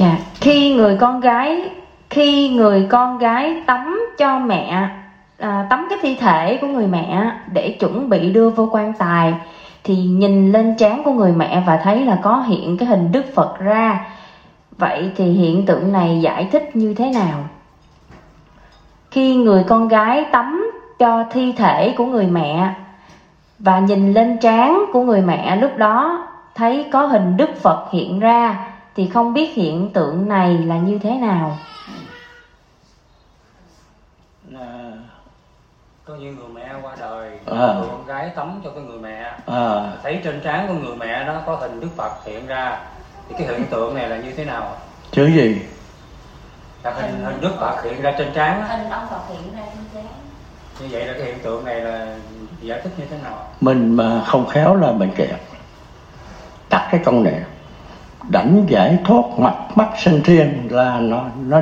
Dạ, khi người con gái khi người con gái tắm cho mẹ à, tắm cái thi thể của người mẹ để chuẩn bị đưa vô quan tài thì nhìn lên trán của người mẹ và thấy là có hiện cái hình Đức Phật ra. Vậy thì hiện tượng này giải thích như thế nào? Khi người con gái tắm cho thi thể của người mẹ và nhìn lên trán của người mẹ lúc đó thấy có hình Đức Phật hiện ra thì không biết hiện tượng này là như thế nào. là có như người mẹ qua đời À. người con gái tắm cho cái người mẹ à, thấy trên trán của người mẹ đó có hình Đức Phật hiện ra thì cái hiện tượng này là như thế nào chứ gì là hình hình Đức Phật hiện ra trên trán á. Hình ông Phật hiện ra trên trán. như vậy là cái hiện tượng này là giải thích như thế nào mình mà không khéo là mình kẹt tắt cái công này đảnh giải thoát mặt mắt sinh thiên là nó nó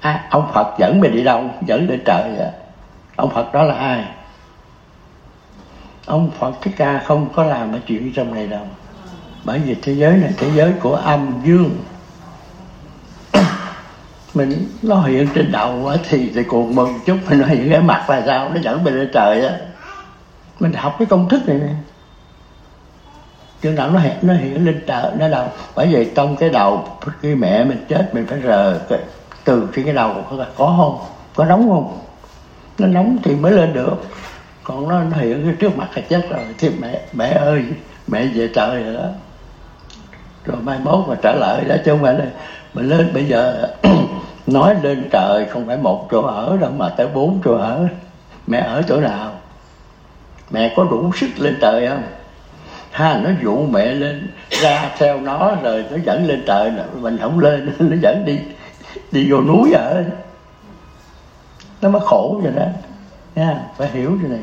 à, ông Phật dẫn mình đi đâu dẫn lên trời vậy ông Phật đó là ai? Ông Phật Thích Ca không có làm cái chuyện trong này đâu. Bởi vì thế giới này thế giới của âm dương. Mình nó hiện trên đầu á, thì thì còn mừng chút mình nó hiện cái mặt là sao? Nó dẫn mình lên trời á. Mình học cái công thức này nè chừng nào nó hiện nó hiện lên trời nó đâu bởi vì trong cái đầu khi mẹ mình chết mình phải rờ cái, từ trên cái đầu có, có không có nóng không? Nó nóng thì mới lên được. Còn nó, nó hiện cái trước mặt là chết rồi thì mẹ mẹ ơi mẹ về trời rồi đó. Rồi mai mốt mà trở lại đó chứ không phải là mình lên bây giờ nói lên trời không phải một chỗ ở đâu mà tới bốn chỗ ở. Mẹ ở chỗ nào? Mẹ có đủ sức lên trời không? Ha, nó dụ mẹ lên. Ra theo nó rồi nó dẫn lên trời mình không lên, nó dẫn đi đi vô núi ở nó mới khổ vậy đó. Nha, phải hiểu cái này.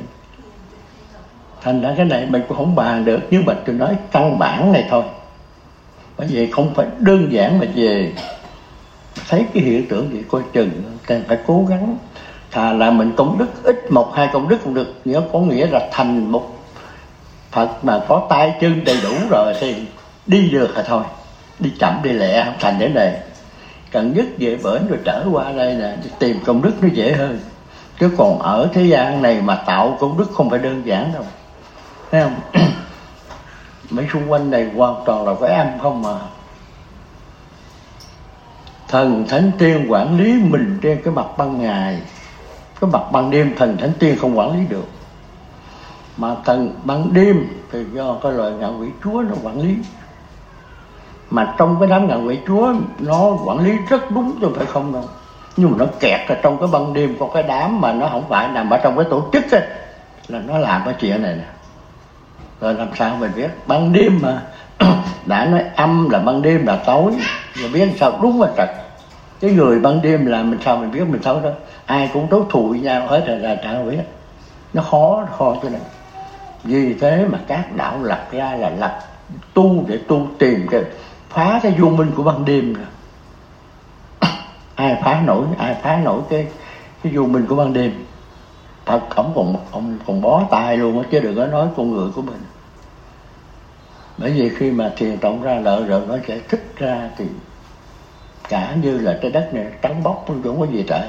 Thành ra cái này mình cũng không bàn được, nhưng mà tôi nói căn bản này thôi. Bởi vì không phải đơn giản mà về. Thấy cái hiện tượng gì coi chừng cần phải cố gắng. Thà là mình công đức, ít một, hai công đức cũng được. Nghĩa có nghĩa là thành một Phật mà có tay chân đầy đủ rồi thì đi được là thôi. Đi chậm, đi lẹ, không thành đến này cần nhất về bển rồi trở qua đây nè tìm công đức nó dễ hơn. Chứ còn ở thế gian này mà tạo công đức không phải đơn giản đâu. Thấy không? Mấy xung quanh này hoàn toàn là cái âm không mà. Thần thánh tiên quản lý mình trên cái mặt ban ngày. Cái mặt ban đêm thần thánh tiên không quản lý được mà thần ban đêm thì do cái loài ngạ quỷ chúa nó quản lý. Mà trong cái đám ngạ quỷ chúa nó quản lý rất đúng chứ phải không đâu. Nhưng mà nó kẹt ở trong cái ban đêm có cái đám mà nó không phải nằm ở trong cái tổ chức ấy, là nó làm cái chuyện này nè. Rồi làm sao mình biết? Ban đêm mà đã nói âm là ban đêm là tối rồi biết sao? Đúng là trật. Cái người ban đêm là mình sao mình biết mình xấu đó? Ai cũng đấu thù với nhau hết là là chẳng biết nó khó khó cho nên vì thế mà các đạo lập ra là lập tu để tu tìm cái phá cái vô minh của ban đêm rồi. Ai phá nổi, ai phá nổi cái cái vô minh của ban đêm. Thật ổng còn ông còn bó tay luôn á, chứ đừng có nói con người của mình. Bởi vì khi mà thiền tổng ra lợi rồi, nó sẽ thích ra thì cả như là trái đất này, trắng bóc không có gì trễ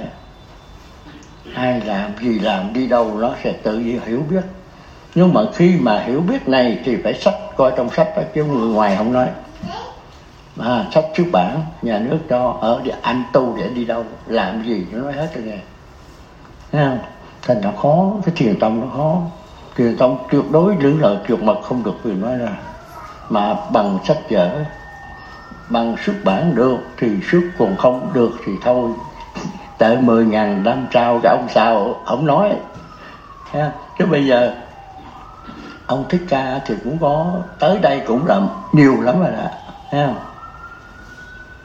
ai làm gì làm đi đâu, nó sẽ tự nhiên hiểu biết nhưng mà khi mà hiểu biết này thì phải sách coi trong sách đó chứ người ngoài không nói. À, sách xuất bản nhà nước cho ở để anh tu để đi đâu làm gì nó nói hết rồi nghe. Thấy không? Thành nó khó cái thiền tông nó khó. Thiền tông tuyệt đối giữ lời tuyệt mật không được quyền nói ra. Mà bằng sách vở bằng xuất bản được thì xuất còn không được thì thôi. Tới mười ngàn năm sau cái ông sao ông nói. Ha. chứ bây giờ ông thích ca thì cũng có, tới đây cũng là nhiều lắm rồi đó, thấy không?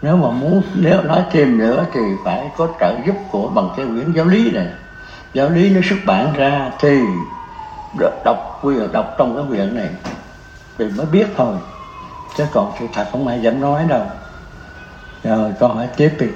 Nếu mà muốn, nếu nói thêm nữa thì phải có trợ giúp của bằng cái quyển giáo lý này. Giáo lý nó xuất bản ra thì đọc quyền đọc trong cái quyển này thì mới biết thôi. Chứ còn sự thật không ai dám nói đâu. Rồi con hỏi tiếp đi.